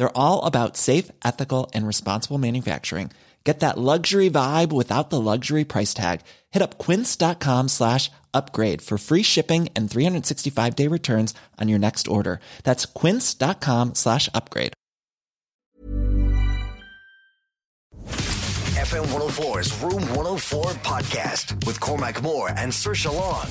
They're all about safe, ethical and responsible manufacturing. Get that luxury vibe without the luxury price tag. Hit up quince.com slash upgrade for free shipping and 365 day returns on your next order. That's quince.com slash upgrade. FM 104's Room 104 podcast with Cormac Moore and Saoirse Long.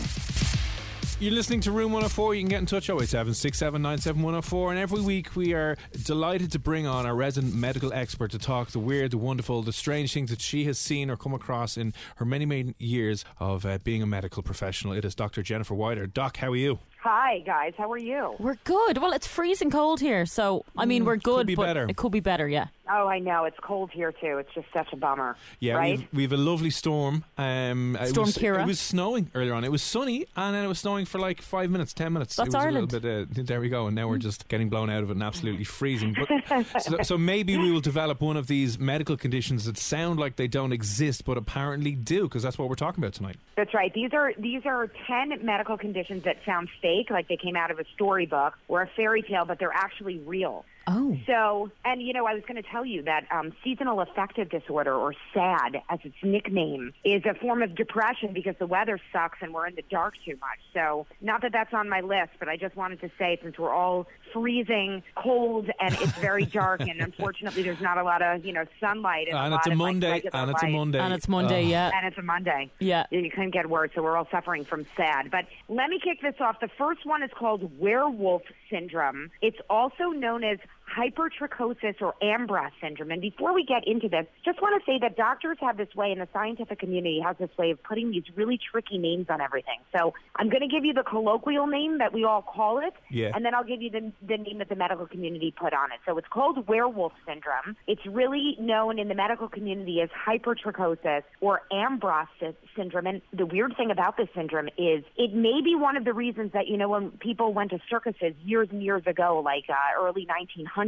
You're listening to Room 104. You can get in touch 087 104. And every week we are delighted to bring on our resident medical expert to talk the weird, the wonderful, the strange things that she has seen or come across in her many, many years of uh, being a medical professional. It is Dr. Jennifer Wider. Doc, how are you? Hi guys, how are you? We're good. Well, it's freezing cold here, so I mean, we're good. Could be but better. It could be better, yeah. Oh, I know it's cold here too. It's just such a bummer. Yeah, right. we've, we've a lovely storm. Um, it Storm was, Ciara. It was snowing earlier on. It was sunny, and then it was snowing for like five minutes, ten minutes. That's it was Ireland. A little bit, uh, there we go. And now we're just getting blown out of it and absolutely freezing. But so, so maybe we will develop one of these medical conditions that sound like they don't exist, but apparently do, because that's what we're talking about tonight. That's right. These are these are ten medical conditions that sound fake, like they came out of a storybook or a fairy tale, but they're actually real. Oh. So, and you know, I was going to tell you that um, seasonal affective disorder, or SAD, as its nickname, is a form of depression because the weather sucks and we're in the dark too much. So, not that that's on my list, but I just wanted to say since we're all freezing cold and it's very dark, and unfortunately, there's not a lot of you know sunlight and, And a it's a of, like, Monday. regular and it's a. Monday. And it's Monday, Oh. yeah. And it's a Monday. Yeah. You couldn't get worse, so we're all suffering from SAD. But let me kick this off. The first one is called werewolf syndrome. It's also known as hypertrichosis or Ambras syndrome. And before we get into this, just want to say that doctors have this way, and the scientific community has this way of putting these really tricky names on everything. So I'm going to give you the colloquial name that we all call it, Yeah. and then I'll give you the, the name that the medical community put on it. So it's called werewolf syndrome. It's really known in the medical community as hypertrichosis or Ambras syndrome. And the weird thing about this syndrome is it may be one of the reasons that, you know, when people went to circuses years and years ago, like uh, early 1900s,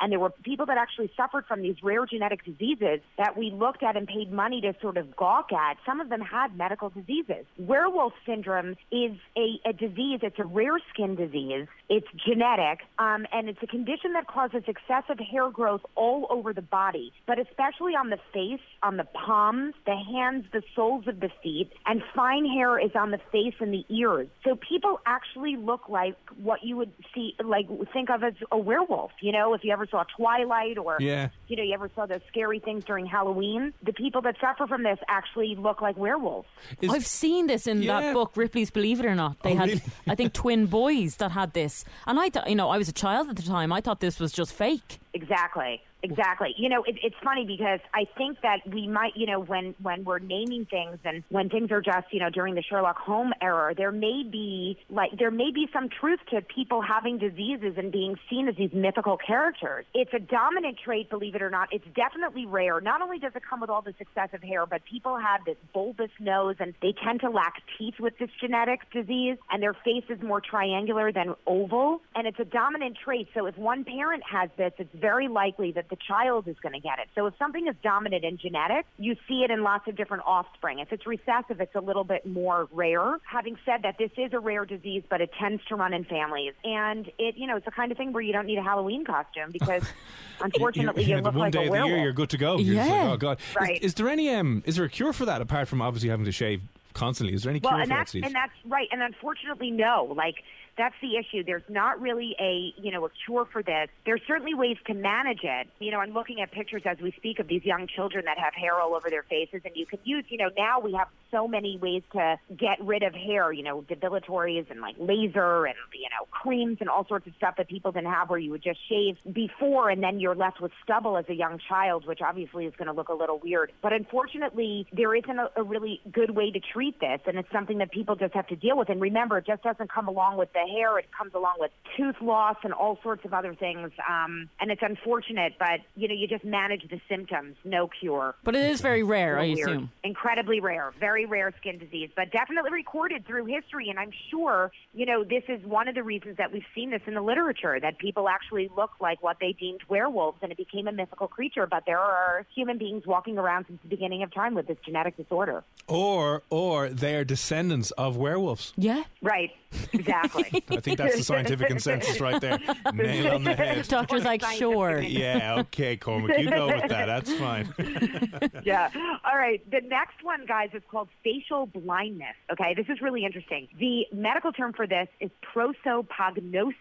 and there were people that actually suffered from these rare genetic diseases that we looked at and paid money to sort of gawk at. Some of them had medical diseases. Werewolf syndrome is a, a disease, it's a rare skin disease. It's genetic, um, and it's a condition that causes excessive hair growth all over the body, but especially on the face, on the palms, the hands, the soles of the feet, and fine hair is on the face and the ears. So people actually look like what you would see, like think of as a werewolf. You know, if you ever saw Twilight or Yeah. you know, you ever saw those scary things during Halloween? The people that suffer from this actually look like werewolves. Is- I've seen this in Yeah. that book, Ripley's Believe It or Not. They Oh, had, really? I think, twin boys that had this, and I thought, you know, I was a child at the time. I thought this was just fake. Exactly. Exactly. You know, it, it's funny because I think that we might, you know, when when we're naming things and when things are just, you know, during the Sherlock Holmes era, there may be like there may be some truth to people having diseases and being seen as these mythical characters. It's a dominant trait, believe it or not. It's definitely rare. Not only does it come with all this excessive hair, but people have this bulbous nose and they tend to lack teeth with this genetic disease, and their face is more triangular than oval, and it's a dominant trait. So if one parent has this, it's very likely that the child is going to get it. So if something is dominant in genetics, you see it in lots of different offspring. If it's recessive, it's a little bit more rare. Having said that, this is a rare disease, but it tends to run in families, and it, you know, it's the kind of thing where you don't need a Halloween costume because, unfortunately, you yeah, the look one like day a of the year you're good to go. You're Yeah. like, oh god. Is- Right. Is, there any um? Is there a cure for that apart from obviously having to shave constantly? Is there any Well, cure and for that? that's Steve? and that's right. And unfortunately, no. Like that's the issue. There's not really a, you know, a cure for this. There's certainly ways to manage it. You know, I'm looking at pictures as we speak of these young children that have hair all over their faces, and you can use, you know, now we have so many ways to get rid of hair, you know, depilatories and like laser and, you know, creams and all sorts of stuff that people didn't have where you would just shave before and then you're left with stubble as a young child, which obviously is going to look a little weird. But unfortunately, there isn't a, a really good way to treat this, and it's something that people just have to deal with. And remember, it just doesn't come along with the hair; it comes along with tooth loss and all sorts of other things. Um, and it's unfortunate, but you know, you just manage the symptoms, no cure. But it is very rare, I Weird. assume. Incredibly rare, very rare skin disease, but definitely recorded through history. And I'm sure, you know, this is one of the reasons that we've seen this in the literature that people actually look like what they deemed werewolves and it became a mythical creature. But there are human beings walking around since the beginning of time with this genetic disorder. Or or they are descendants of werewolves. Yeah. Right, exactly. I think that's the scientific consensus right there. Nail on the head. Doctor's like, sure. Yeah, okay, Cormac, you go with that. That's fine. yeah. All right. The next one, guys, is called facial blindness. Okay. This is really interesting. The medical term for this is prosopagnosia.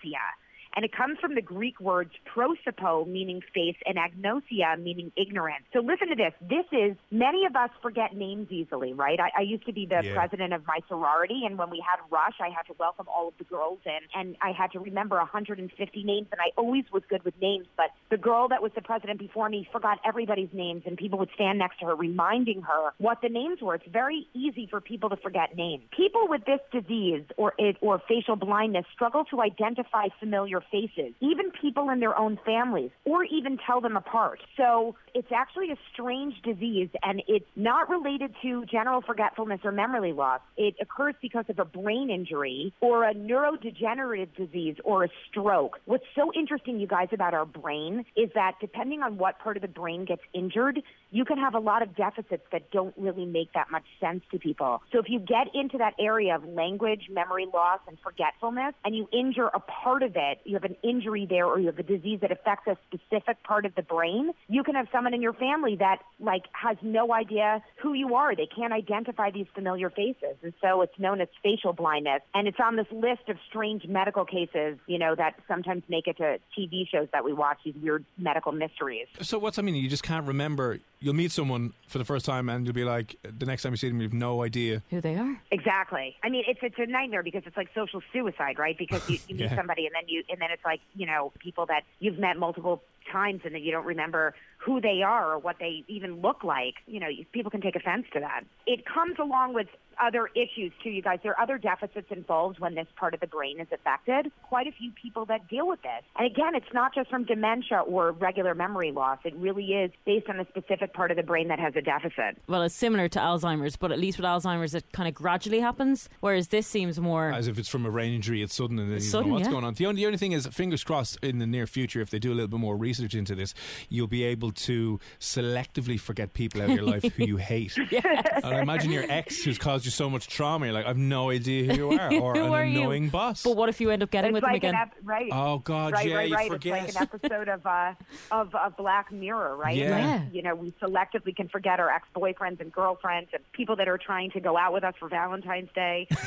And it comes from the Greek words prosopo, meaning face, and agnosia, meaning ignorance. So listen to this. This is, many of us forget names easily, right? I, I used to be the Yeah. president of my sorority, and when we had rush, I had to welcome all of the girls in, and I had to remember 150 names, and I always was good with names, but the girl that was the president before me forgot everybody's names, and people would stand next to her reminding her what the names were. It's very easy for people to forget names. People with this disease or it, or facial blindness struggle to identify familiar faces, even people in their own families, or even tell them apart. So it's actually a strange disease, and it's not related to general forgetfulness or memory loss. It occurs because of a brain injury or a neurodegenerative disease or a stroke. What's so interesting, you guys, about our brain is that depending on what part of the brain gets injured, you can have a lot of deficits that don't really make that much sense to people. So if you get into that area of language, memory loss, and forgetfulness, and you injure a part of it, you have an injury there or you have a disease that affects a specific part of the brain, you can have someone in your family that like has no idea who you are. They can't identify these familiar faces. And so it's known as facial blindness. And it's on this list of strange medical cases, you know, that sometimes make it to TV shows that we watch, these weird medical mysteries. So what's that mean? You just can't remember. You'll meet someone for the first time, and you'll be like, the next time you see them, you have no idea. Who they are. Exactly. I mean, it's it's a nightmare because it's like social suicide, right? Because you, you meet somebody and then you and then it's like you know people that you've met multiple times and then you don't remember who they are or what they even look like. You know, people can take offense to that. It comes along with other issues too, you guys. There are other deficits involved when this part of the brain is affected. Quite a few people that deal with this. And again, it's not just from dementia or regular memory loss. It really is based on a specific part of the brain that has a deficit. Well, it's similar to Alzheimer's, but at least with Alzheimer's, it kind of gradually happens, whereas this seems more. As if it's from a brain injury, it's sudden, and then you sudden, know what's yeah. going on. The only, the only thing is, fingers crossed, in the near future, if they do a little bit more research into this, you'll be able to selectively forget people out of your life who you hate. And I imagine your ex who's caused you so much trauma, you're like, I've no idea who you are, or Who an are you? annoying boss. But what if you end up getting it's with like them again? an ep- right. Oh, God, right, yeah, right, you right. forget. It's like an episode of uh, of of Black Mirror, right? Yeah. Like, Yeah. you know, we selectively can forget our ex boyfriends and girlfriends and people that are trying to go out with us for Valentine's Day.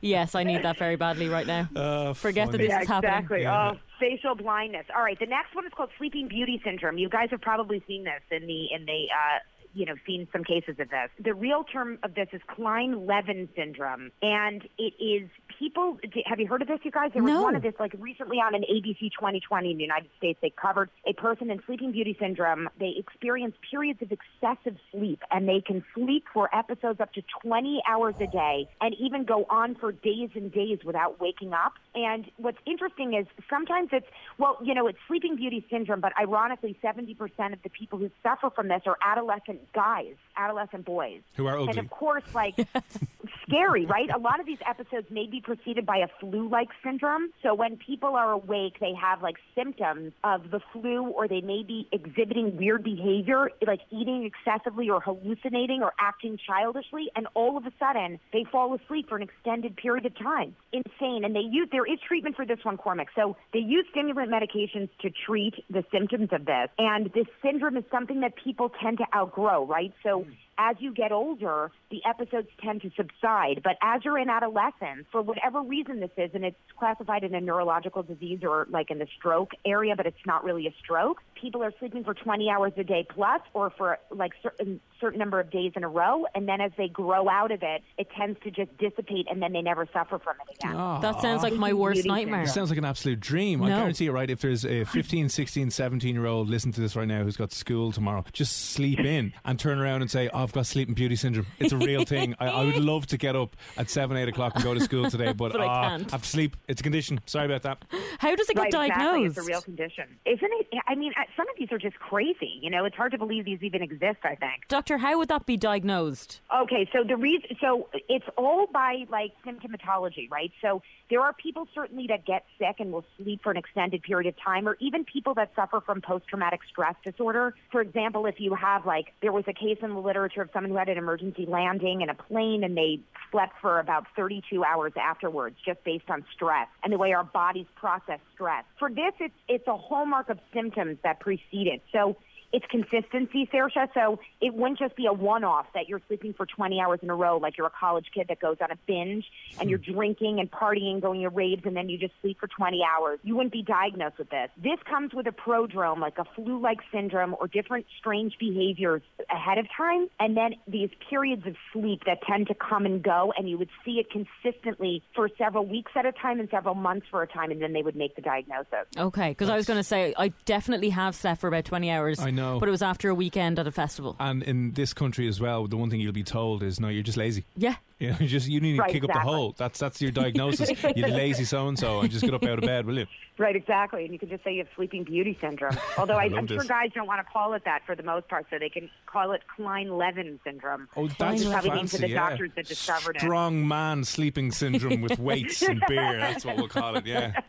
Yes, I need that very badly right now. Uh, Forget that this yeah, is happening. exactly. Yeah. Oh, facial blindness. All right, the next one is called Sleeping Beauty syndrome. You guys have probably seen this in the in the. Uh, you know, seen some cases of this. The real term of this is Kleine-Levin syndrome, and it is people. Have you heard of this, you guys? There was No. one of this like recently on an ABC 2020 in the United States. They covered a person in Sleeping Beauty syndrome. They experience periods of excessive sleep, and they can sleep for episodes up to 20 hours a day, and even go on for days and days without waking up. And what's interesting is sometimes it's well, you know, it's Sleeping Beauty syndrome, but ironically, 70% of the people who suffer from this are adolescent guys, adolescent boys. Who are And of course, like scary, right? A lot of these episodes may be preceded by a flu-like syndrome. So when people are awake, they have like symptoms of the flu, or they may be exhibiting weird behavior, like eating excessively or hallucinating or acting childishly, and all of a sudden they fall asleep for an extended period of time. Insane. And they use there is treatment for this one, Cormac. So they use stimulant medications to treat the symptoms of this, and this syndrome is something that people tend to outgrow, right? So as you get older, the episodes tend to subside. But as you're in adolescence, for whatever reason this is, and it's classified in a neurological disease or like in the stroke area, but it's not really a stroke, people are sleeping for 20 hours a day plus or for like certain certain number of days in a row and then as they grow out of it it tends to just dissipate and then they never suffer from it again That sounds like my worst nightmare. It sounds like an absolute dream. I guarantee you, right? If there's a 15, 16, 17 year old listen to this right now who's got school tomorrow, just sleep in and turn around and say, oh, I've got sleeping beauty syndrome. It's a real thing. I, I would love to get up at 7, 8 o'clock and go to school today, but, But I ah, can't. have to sleep. It's a condition. Sorry about that. How does it get right, exactly. diagnosed? It's a real condition, isn't it? I mean, uh, some of these are just crazy. You know, it's hard to believe these even exist. I think. Doctor, how would that be diagnosed? Okay, so the reason, so it's all by like symptomatology, right? So there are people certainly that get sick and will sleep for an extended period of time, or even people that suffer from post-traumatic stress disorder. For example, if you have like, there was a case in the literature of someone who had an emergency landing in a plane and they slept for about 32 hours afterwards, just based on stress and the way our bodies process stress. For this, it's it's a hallmark of symptoms that precede it. So it's consistency, Saoirse. So it wouldn't just be a one-off that you're sleeping for 20 hours in a row, like you're a college kid that goes on a binge and you're hmm. drinking and partying, going to raves, and then you just sleep for 20 hours. You wouldn't be diagnosed with this. This comes with a prodrome, like a flu-like syndrome or different strange behaviors ahead of time, and then these periods of sleep that tend to come and go, and you would see it consistently for several weeks at a time and several months for a time, and then they would make the diagnosis. Okay, because I was going to say I definitely have slept for about twenty hours. I know. But it was after a weekend at a festival. And in this country as well, the one thing you'll be told is, no, you're just lazy. yeah, You know, you just you need to Right, kick up the exactly. hole. That's that's your diagnosis. You're lazy so and so, and just get up out of bed, will you? Right, exactly. And you can just say you have sleeping beauty syndrome. Although I, love I'm sure guys don't want to call it that for the most part, so they can call it Kleine-Levin syndrome. Oh, that's You're probably fancy. into the yeah. doctors that discovered it. Strong man sleeping syndrome with weights and beer. That's what we'll call it. Yeah.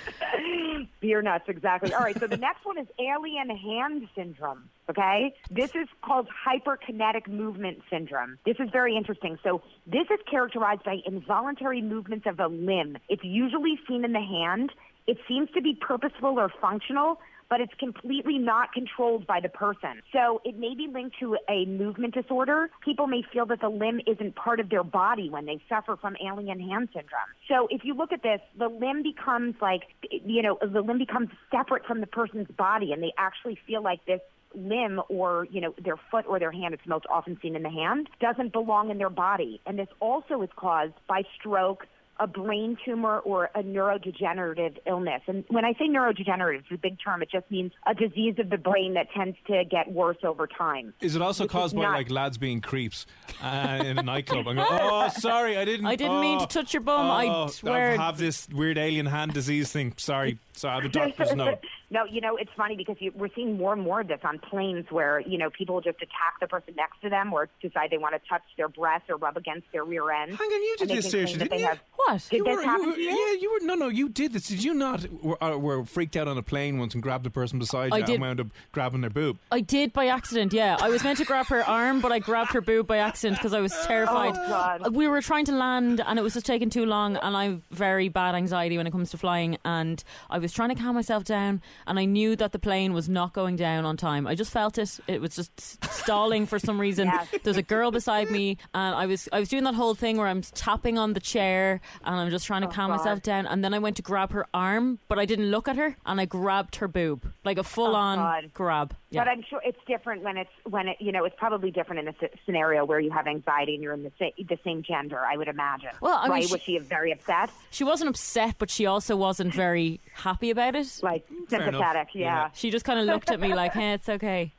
Beer nuts, exactly. All right, so the next one is alien hand syndrome. Okay, this is called hyperkinetic movement syndrome. This is very interesting. So this is characterized by involuntary movements of a limb. It's usually seen in the hand. It seems to be purposeful or functional, but it's completely not controlled by the person. So it may be linked to a movement disorder. People may feel that the limb isn't part of their body when they suffer from alien hand syndrome. So if you look at this, the limb becomes like, you know, the limb becomes separate from the person's body and they actually feel like this limb or you know their foot or their hand it's most often seen in the hand doesn't belong in their body and this also is caused by stroke a brain tumor or a neurodegenerative illness. And when I say neurodegenerative, it's a big term. It just means a disease of the brain that tends to get worse over time. Is it also Which caused by not- like lads being creeps uh, in a nightclub and go, "Oh, sorry, I didn't. I didn't mean to oh, touch your bum. I oh, swear." I have this weird alien hand disease thing. Sorry, so I have a doctor's note." No, you know, it's funny because you, we're seeing more and more of this on planes where, you know, people just attack the person next to them or decide they want to touch their breast or rub against their rear end. Hang on, you did And they this can seriously, didn't you? have- What? Did You this were- happen you to you? Yeah, you were. No, no, you did this. Did you not? Were, uh, were freaked out on a plane once and grabbed the person beside I you did. and wound up grabbing their boob. I did by accident, yeah. I was meant to grab her arm, but I grabbed her boob by accident because I was terrified. Oh, God. We were trying to land and it was just taking too long, and I have very bad anxiety when it comes to flying. And I was trying to calm myself down, and I knew that the plane was not going down on time. I just felt it. It was just stalling for some reason. Yes. There's a girl beside me, and I was I was doing that whole thing where I'm tapping on the chair and I'm just trying to oh, calm Oh, God. myself down. And then I went to grab her arm, but I didn't look at her, and I grabbed her boob like a full on Oh, grab. Yeah. But I'm sure it's different when it's when it you know it's probably different in a s- scenario where you have anxiety and you're in the sa- the same gender. I would imagine. Well, I mean, right? she- Was she very upset? She wasn't upset, but she also wasn't very happy about it. Like mm, Fair sympathetic? Yeah. Yeah. She just kind of looked at me like, "Hey, it's okay.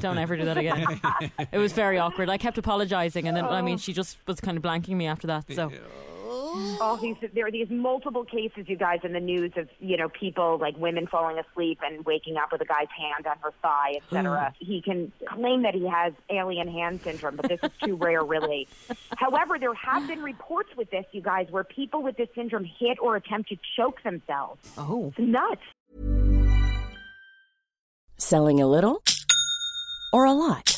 Don't ever do that again." it was very awkward. I kept apologizing, and then I mean, she just was kind of blanking me after that. So all these there are these multiple cases you guys in the news of you know people like women falling asleep and waking up with a guy's hand on her thigh etc he can claim that he has alien hand syndrome but this is too rare really. However there have been reports with this you guys where people with this syndrome hit or attempt to choke themselves. Oh, it's nuts. Selling a little or a lot?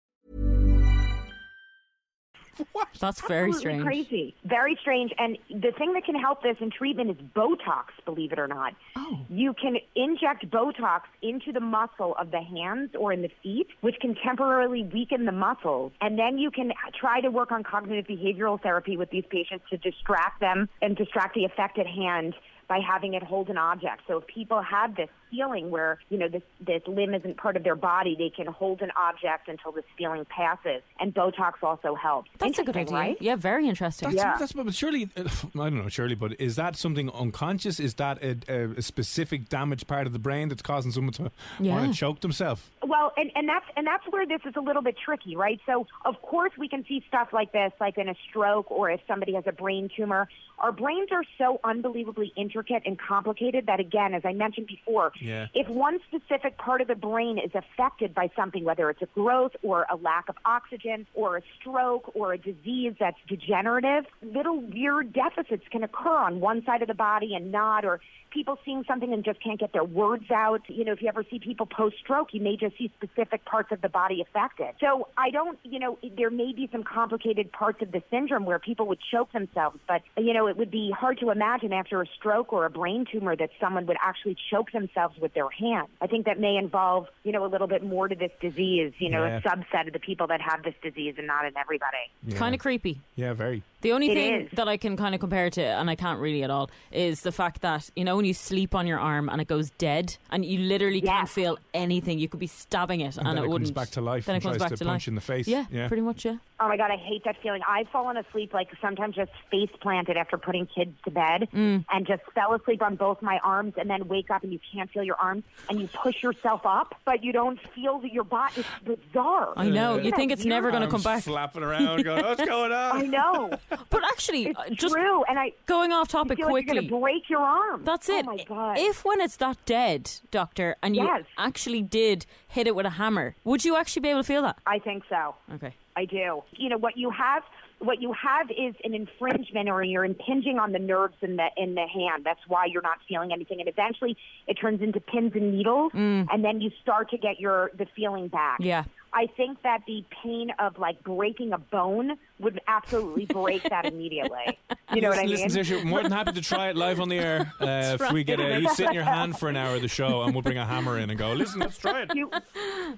That's very Absolutely strange. crazy. Very strange. And the thing that can help this in treatment is Botox, believe it or not. Oh. You can inject Botox into the muscle of the hands or in the feet, which can temporarily weaken the muscles. And then you can try to work on cognitive behavioral therapy with these patients to distract them and distract the affected hand by having it hold an object. So if people have this feeling where, you know, this, this limb isn't part of their body, they can hold an object until this feeling passes. And Botox also helps. That's a good idea. right? Yeah, very interesting. That's, Yeah. that's but surely uh, I don't know surely, but is that something unconscious? Is that a, a, a specific damaged part of the brain that's causing someone to Yeah. want to choke themselves? Well, and, and that's and that's where this is a little bit tricky, right? So of course we can see stuff like this, like in a stroke or if somebody has a brain tumor. Our brains are so unbelievably intricate and complicated that again, as I mentioned before, Yeah. if one specific part of the brain is affected by something, whether it's a growth or a lack of oxygen or a stroke or a disease that's degenerative, little weird deficits can occur on one side of the body and not, or people seeing something and just can't get their words out. You know, if you ever see people post stroke, you may just see specific parts of the body affected. So I don't, you know, there may be some complicated parts of the syndrome where people would choke themselves, but, you know, it would be hard to imagine after a stroke or a brain tumor that someone would actually choke themselves with their hand. I think that may involve, you know, a little bit more to this disease, you know, Yeah. a subset of the people that have this disease and not in everybody. Kind of creepy. Yeah, very. The only It thing is. that I can kind of compare to, and I can't really at all, is the fact that you know when you sleep on your arm and it goes dead, and you literally can't feel anything. You could be stabbing it, And and, then it comes wouldn't. back to life Then and it comes tries back to to punch life. in the face. Yeah, Yeah. pretty much. Yeah. Oh my god, I hate that feeling. I've fallen asleep like sometimes just face planted after putting kids to bed Mm. and just fell asleep on both my arms and then wake up and you can't feel your arms and you push yourself up but you don't feel that your body it's bizarre. I know. Isn't You think it's never going to come back, flapping around, going, "What's going on?" I know. But actually, It's uh, just true and I going off you topic feel like you're going to break your arm. That's it. oh it. my god. If when it's that dead, doctor, and you Yes. actually did hit it with a hammer, would you actually be able to feel that? I think so. Okay. I do. You know what you have. What you have is an infringement, or you're impinging on the nerves in the in the hand. That's why you're not feeling anything, and eventually it turns into pins and needles, and then you start to get your the feeling back. Mm. Yeah. I think that the pain of like breaking a bone would absolutely break that immediately. You know what I listen, mean? Listen, Saoirse, more than happy to try it live on the air. Uh, if we get a, you sit in your hand for an hour of the show, and we'll bring a hammer in and go. Listen, let's try it. You-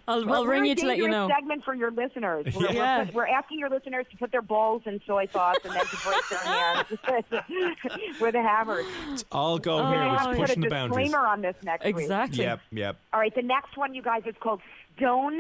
I'll, We're- I'll ring you to let you know. Segment for your listeners. We're, we're we're asking your listeners to put their balls in soy sauce and then to break their hands with a hammer. I'll go Oh, here We're gonna put a pushing the boundaries. disclaimer on this next week. Exactly. Yep, yep. All right, the next one, you guys, is called Stone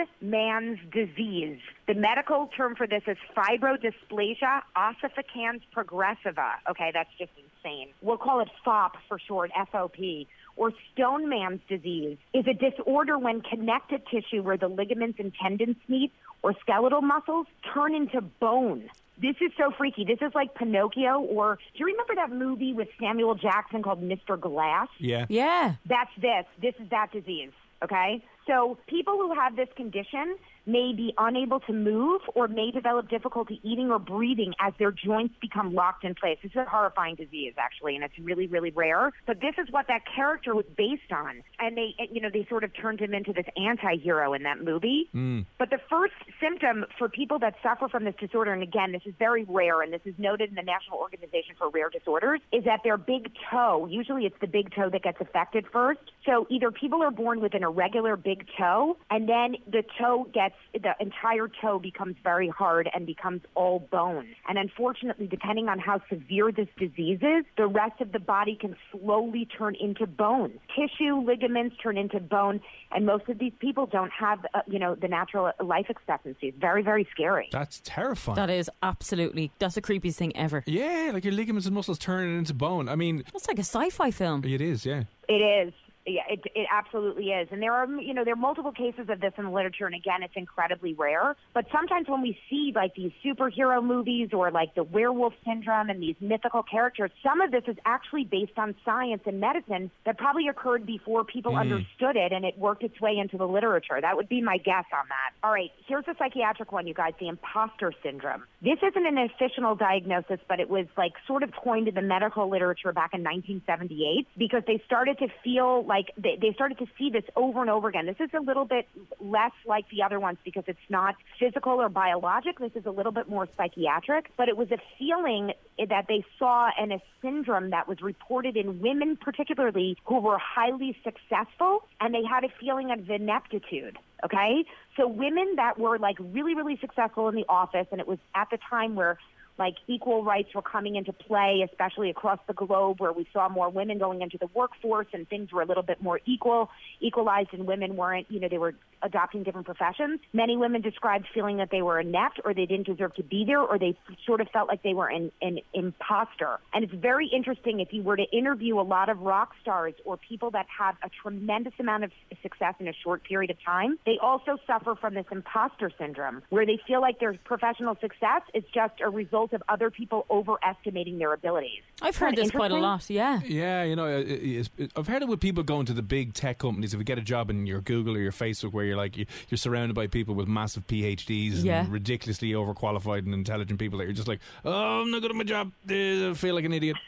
Man's Disease. The medical term for this is fibrodysplasia ossificans progressiva. Okay, that's just insane. We'll call it FOP for short, FOP. Or Stone Man's disease is a disorder when connective tissue where the ligaments and tendons meet or skeletal muscles turn into bone. This is so freaky. This is like Pinocchio, or do you remember that movie with Samuel Jackson called Mr. Glass? Yeah. Yeah. That's this. This is that disease. Okay? So people who have this condition may be unable to move or may develop difficulty eating or breathing as their joints become locked in place. This is a horrifying disease, actually, and it's really, really rare. But this is what that character was based on. And they, you know, they sort of turned him into this anti-hero in that movie. Hmm. But the first symptom for people that suffer from this disorder, and again, this is very rare, and this is noted in the National Organization for Rare Disorders, is that their big toe, usually it's the big toe that gets affected first. So either people are born with an irregular big toe, and then the toe gets, the entire toe becomes very hard and becomes all bone. And unfortunately, depending on how severe this disease is, the rest of the body can slowly turn into bone. Tissue, ligaments turn into bone, and most of these people don't have, uh, you know, the natural life expectancy. It's very, very scary. That's terrifying. That is absolutely. That's the creepiest thing ever. yeah, like your ligaments and muscles turning into bone. I mean, That's like a sci-fi film. it is, yeah. It is. Yeah, it, it absolutely is. And there are, you know, there are multiple cases of this in the literature, and again, it's incredibly rare. But sometimes when we see like these superhero movies or like the werewolf syndrome and these mythical characters, some of this is actually based on science and medicine that probably occurred before people hmm. understood it and it worked its way into the literature. That would be my guess on that. All right, here's a psychiatric one, you guys, the imposter syndrome. This isn't an official diagnosis, but it was like sort of coined in the medical literature back in 1978 because they started to feel like they, they started to see this over and over again. This is a little bit less like the other ones because it's not physical or biologic. This is a little bit more psychiatric, but it was a feeling that they saw and a syndrome that was reported in women, particularly who were highly successful, and they had a feeling of ineptitude. Okay, so women that were like really, really successful in the office, and it was at the time where like equal rights were coming into play, especially across the globe, where we saw more women going into the workforce and things were a little bit more equal, equalized, and women weren't, you know, they were adopting different professions. Many women described feeling that they were inept or they didn't deserve to be there or they sort of felt like they were an, an imposter. And it's very interesting if you were to interview a lot of rock stars or people that have a tremendous amount of success in a short period of time, they also suffer from this imposter syndrome where they feel like their professional success is just a result of other people overestimating their abilities. I've heard this quite a lot. Yeah. Yeah, you know, it- it- it's- I've heard it with people going to the big tech companies. If you get a job in your Google or your Facebook, where you're like you- you're surrounded by people with massive PhDs Yeah. and ridiculously overqualified and intelligent people, that you're just like, oh, I'm not good at my job. I feel like an idiot.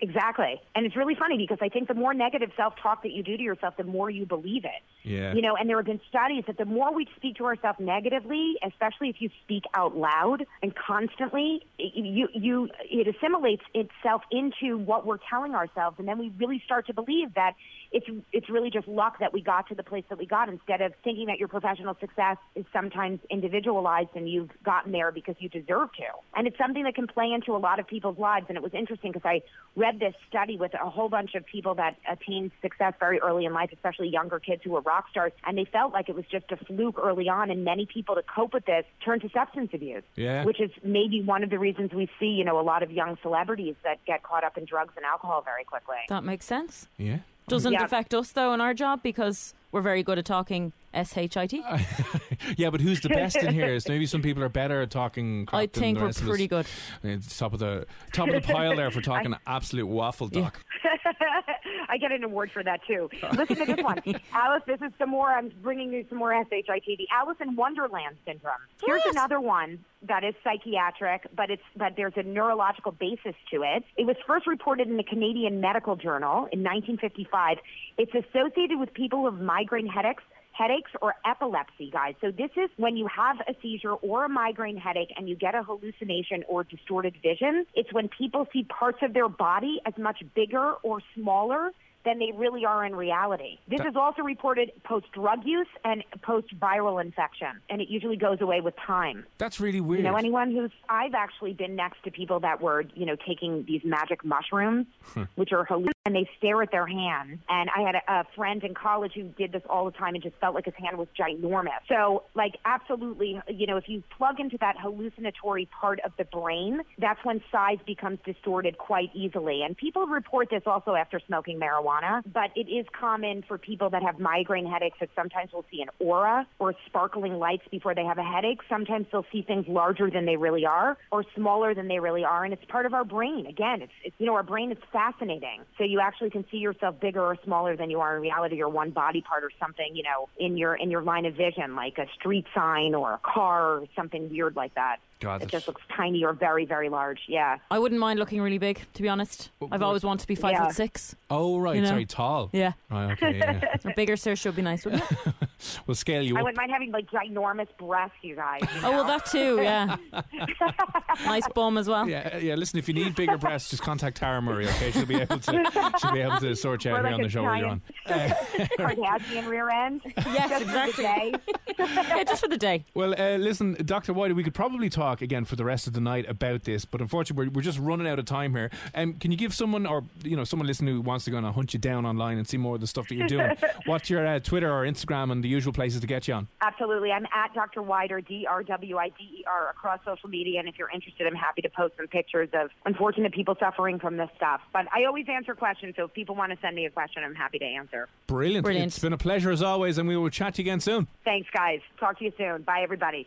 Exactly. And it's really funny because I think the more negative self talk that you do to yourself, the more you believe it. Yeah. You know, and there have been studies that the more we speak to ourselves negatively, especially if you speak out loud and constantly, you you it assimilates itself into what we're telling ourselves and then we really start to believe that it's it's really just luck that we got to the place that we got instead of thinking that your professional success is sometimes individualized and you've gotten there because you deserve to. And it's something that can play into a lot of people's lives and it was interesting because I read this study with a whole bunch of people that attained success very early in life, especially younger kids who were rock stars, and they felt like it was just a fluke early on. And many people, to cope with this, turn to substance abuse, Yeah. which is maybe one of the reasons we see, you know, a lot of young celebrities that get caught up in drugs and alcohol very quickly. That makes sense. Yeah. Doesn't Yeah. affect us though in our job because we're very good at talking shit. Yeah, but who's the best in here? So maybe some people are better at talking. crap I than think the we're pretty us. good. It's top of the top of the pile there for talking absolute waffle talk. I get an award for that too. Listen to this one, Alice. This is some more. I'm bringing you some more shit. The Alice in Wonderland syndrome. Here's What? another one that is psychiatric, but it's but there's a neurological basis to it. It was first reported in the Canadian Medical Journal in 1955. It's associated with people with migraine headaches headaches or epilepsy, guys. So this is when you have a seizure or a migraine headache and you get a hallucination or distorted vision. It's when people see parts of their body as much bigger or smaller than they really are in reality. This is also reported post drug use and post viral infection, and it usually goes away with time. That's really weird. You know, anyone who's I've actually been next to people that were, you know, taking these magic mushrooms, hmm. which are hallucinogens and they stare at their hand. And I had a, a friend in college who did this all the time and just felt like his hand was ginormous. So, like, absolutely, you know, if you plug into that hallucinatory part of the brain, that's when size becomes distorted quite easily. And people report this also after smoking marijuana, but it is common for people that have migraine headaches that sometimes will see an aura or sparkling lights before they have a headache. Sometimes they'll see things larger than they really are or smaller than they really are. And it's part of our brain. Again, it's, it's you know, our brain is fascinating. So you actually can see yourself bigger or smaller than you are in reality or one body part or something, you know, in your, in your line of vision, like a street sign or a car or something weird like that. God, it just looks tiny or very, very large. Yeah. I wouldn't mind looking really big, to be honest. I've always wanted to be five Yeah. foot six. Oh, right. You know? Sorry, tall. Yeah. Right, okay, yeah. A bigger search would be nice, wouldn't it? We'll scale you I up. wouldn't mind having like ginormous breasts, you guys. you Oh, well, know? that too, yeah. nice bum as well. Yeah, yeah. Listen, if you need bigger breasts, just contact Tara Murray. Okay, she'll be able to. She'll be able to sort you out Or here like on the a show where you're on. giant Kardashian rear end. Yes, Just for the exactly. day. Yeah, just for the day. Well, uh, listen, Dr. White, we could probably talk again for the rest of the night about this, but unfortunately, we're, we're just running out of time here. Um, can you give someone, or you know, someone listening who wants to go and hunt you down online and see more of the stuff that you're doing? what's your uh, Twitter or Instagram and the usual places to get you on? Absolutely. I'm at Dr. Wider, D R W I D E R, across social media. And if you're interested, I'm happy to post some pictures of unfortunate people suffering from this stuff. But I always answer questions, so if people want to send me a question, I'm happy to answer. Brilliant. Brilliant. It's been a pleasure as always, and we will chat to you again soon. Thanks, guys. Talk to you soon. Bye, everybody.